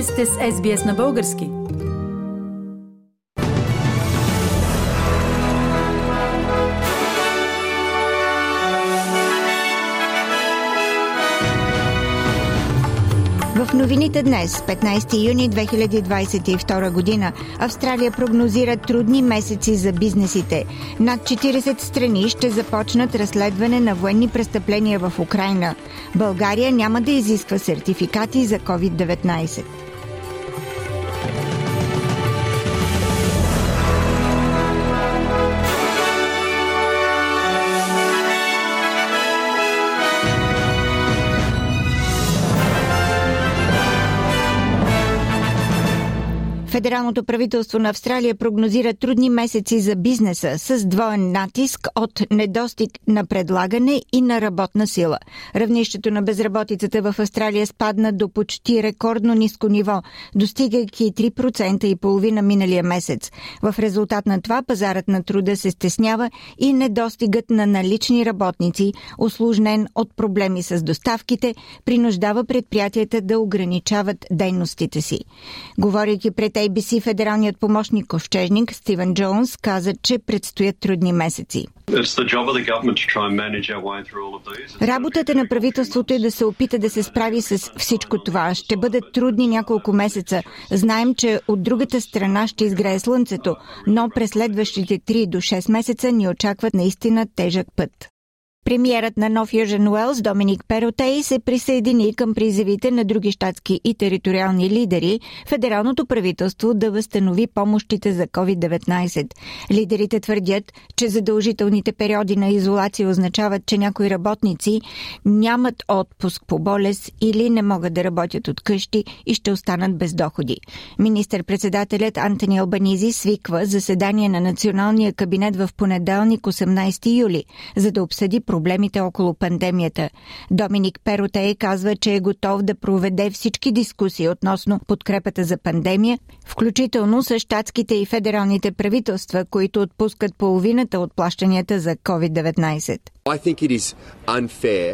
Вие сте с SBS на български. В новините днес, 15 юни 2022 година, Австралия прогнозира трудни месеци за бизнесите. Над 40 страни ще започнат разследване на военни престъпления в Украина. България няма да изисква сертификати за COVID-19. Федералното правителство на Австралия прогнозира трудни месеци за бизнеса с двоен натиск от недостиг на предлагане и на работна сила. Равнището на безработицата в Австралия спадна до почти рекордно ниско ниво, достигайки 3% и половина миналия месец. В резултат на това пазарът на труда се стеснява и недостигът на налични работници, осложнен от проблеми с доставките, принуждава предприятията да ограничават дейностите си. Говорейки пред ABC федералният помощник ковчежник Стивен Джонс каза, че предстоят трудни месеци. Работата на правителството е да се опита да се справи с всичко това. Ще бъдат трудни няколко месеца. Знаем, че от другата страна ще изгрее слънцето, но през следващите 3 до 6 месеца ни очакват наистина тежък път. Премиерът на Нов Южен Уелс Доминик Перотей се присъедини към призивите на други щатски и териториални лидери федералното правителство да възстанови помощите за COVID-19. Лидерите твърдят, че задължителните периоди на изолация означават, че някои работници нямат отпуск по болест или не могат да работят от къщи и ще останат без доходи. Министър-председателят Антони Албанизи свиква заседание на националния кабинет в понеделник 18 юли, за да обсъди проблемите около пандемията. Доминик Перотей казва, че е готов да проведе всички дискусии относно подкрепата за пандемия, включително с щатските и федералните правителства, които отпускат половината от плащанията за COVID-19.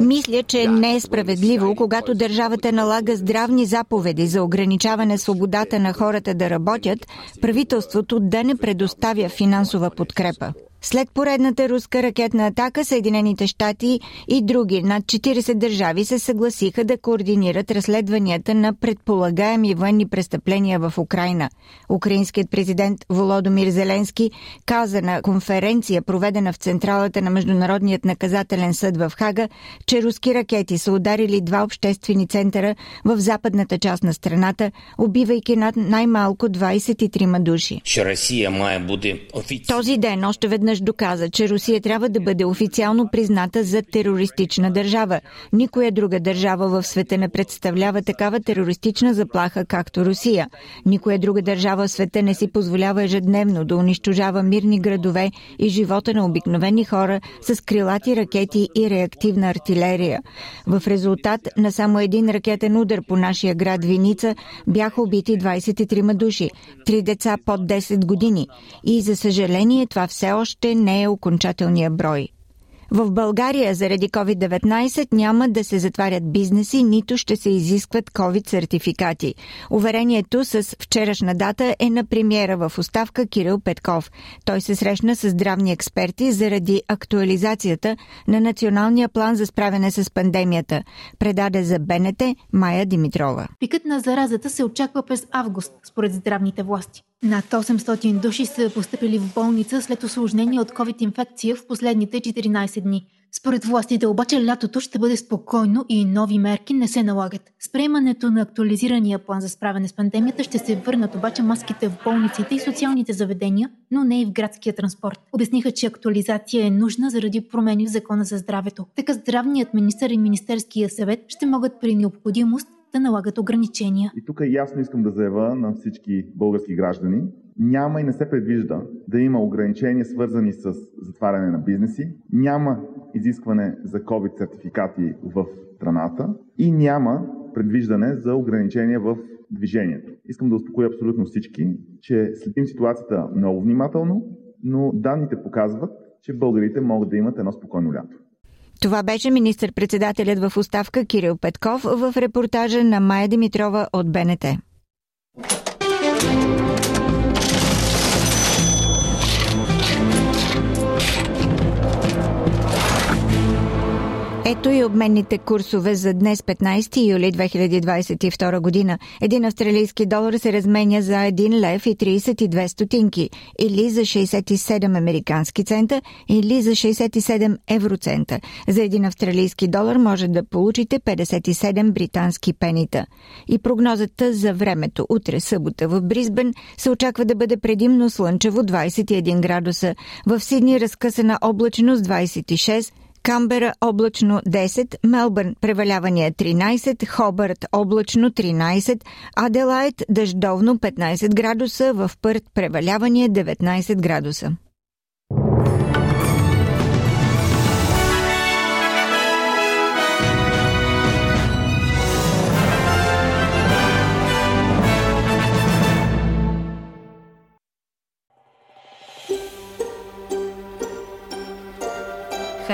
Мисля, че не е справедливо, когато държавата налага здравни заповеди за ограничаване свободата на хората да работят, правителството да не предоставя финансова подкрепа. След поредната руска ракетна атака, Съединените щати и други над 40 държави се съгласиха да координират разследванията на предполагаеми военни престъпления в Украина. Украинският президент Володомир Зеленски каза на конференция, проведена в централата на Международният наказателен съд в Хага, че руски ракети са ударили два обществени центъра в западната част на страната, убивайки над най-малко 23 души. Този ден още веднъж веднъж доказа, че Русия трябва да бъде официално призната за терористична държава. Никоя друга държава в света не представлява такава терористична заплаха, както Русия. Никоя друга държава в света не си позволява ежедневно да унищожава мирни градове и живота на обикновени хора с крилати ракети и реактивна артилерия. В резултат на само един ракетен удар по нашия град Виница бяха убити 23 души, три деца под 10 години. И за съжаление това все още още не е окончателния брой. В България заради COVID-19 няма да се затварят бизнеси, нито ще се изискват COVID-сертификати. Уверението с вчерашна дата е на премиера в оставка Кирил Петков. Той се срещна с здравни експерти заради актуализацията на Националния план за справяне с пандемията. Предаде за БНТ Майя Димитрова. Пикът на заразата се очаква през август, според здравните власти. Над 800 души са поступили в болница след осложнение от COVID-инфекция в последните 14 дни. Според властите обаче лятото ще бъде спокойно и нови мерки не се налагат. С приемането на актуализирания план за справяне с пандемията ще се върнат обаче маските в болниците и социалните заведения, но не и в градския транспорт. Обясниха, че актуализация е нужна заради промени в закона за здравето. Така здравният министър и Министерския съвет ще могат при необходимост да налагат ограничения. И тук ясно искам да заявя на всички български граждани, няма и не се предвижда да има ограничения свързани с затваряне на бизнеси, няма изискване за COVID сертификати в страната и няма предвиждане за ограничения в движението. Искам да успокоя абсолютно всички, че следим ситуацията много внимателно, но данните показват, че българите могат да имат едно спокойно лято. Това беше министър-председателят в оставка Кирил Петков в репортажа на Майя Димитрова от БНТ. Ето и обменните курсове за днес 15 юли 2022 година. Един австралийски долар се разменя за 1 лев и 32 стотинки или за 67 американски цента или за 67 евроцента. За един австралийски долар може да получите 57 британски пенита. И прогнозата за времето утре събота в Бризбен се очаква да бъде предимно слънчево 21 градуса. В Сидни разкъсана облачност 26 Камбера облачно 10, Мелбърн превалявания 13, Хобърт облачно 13, Аделайт дъждовно 15 градуса, в Пърт превалявания 19 градуса.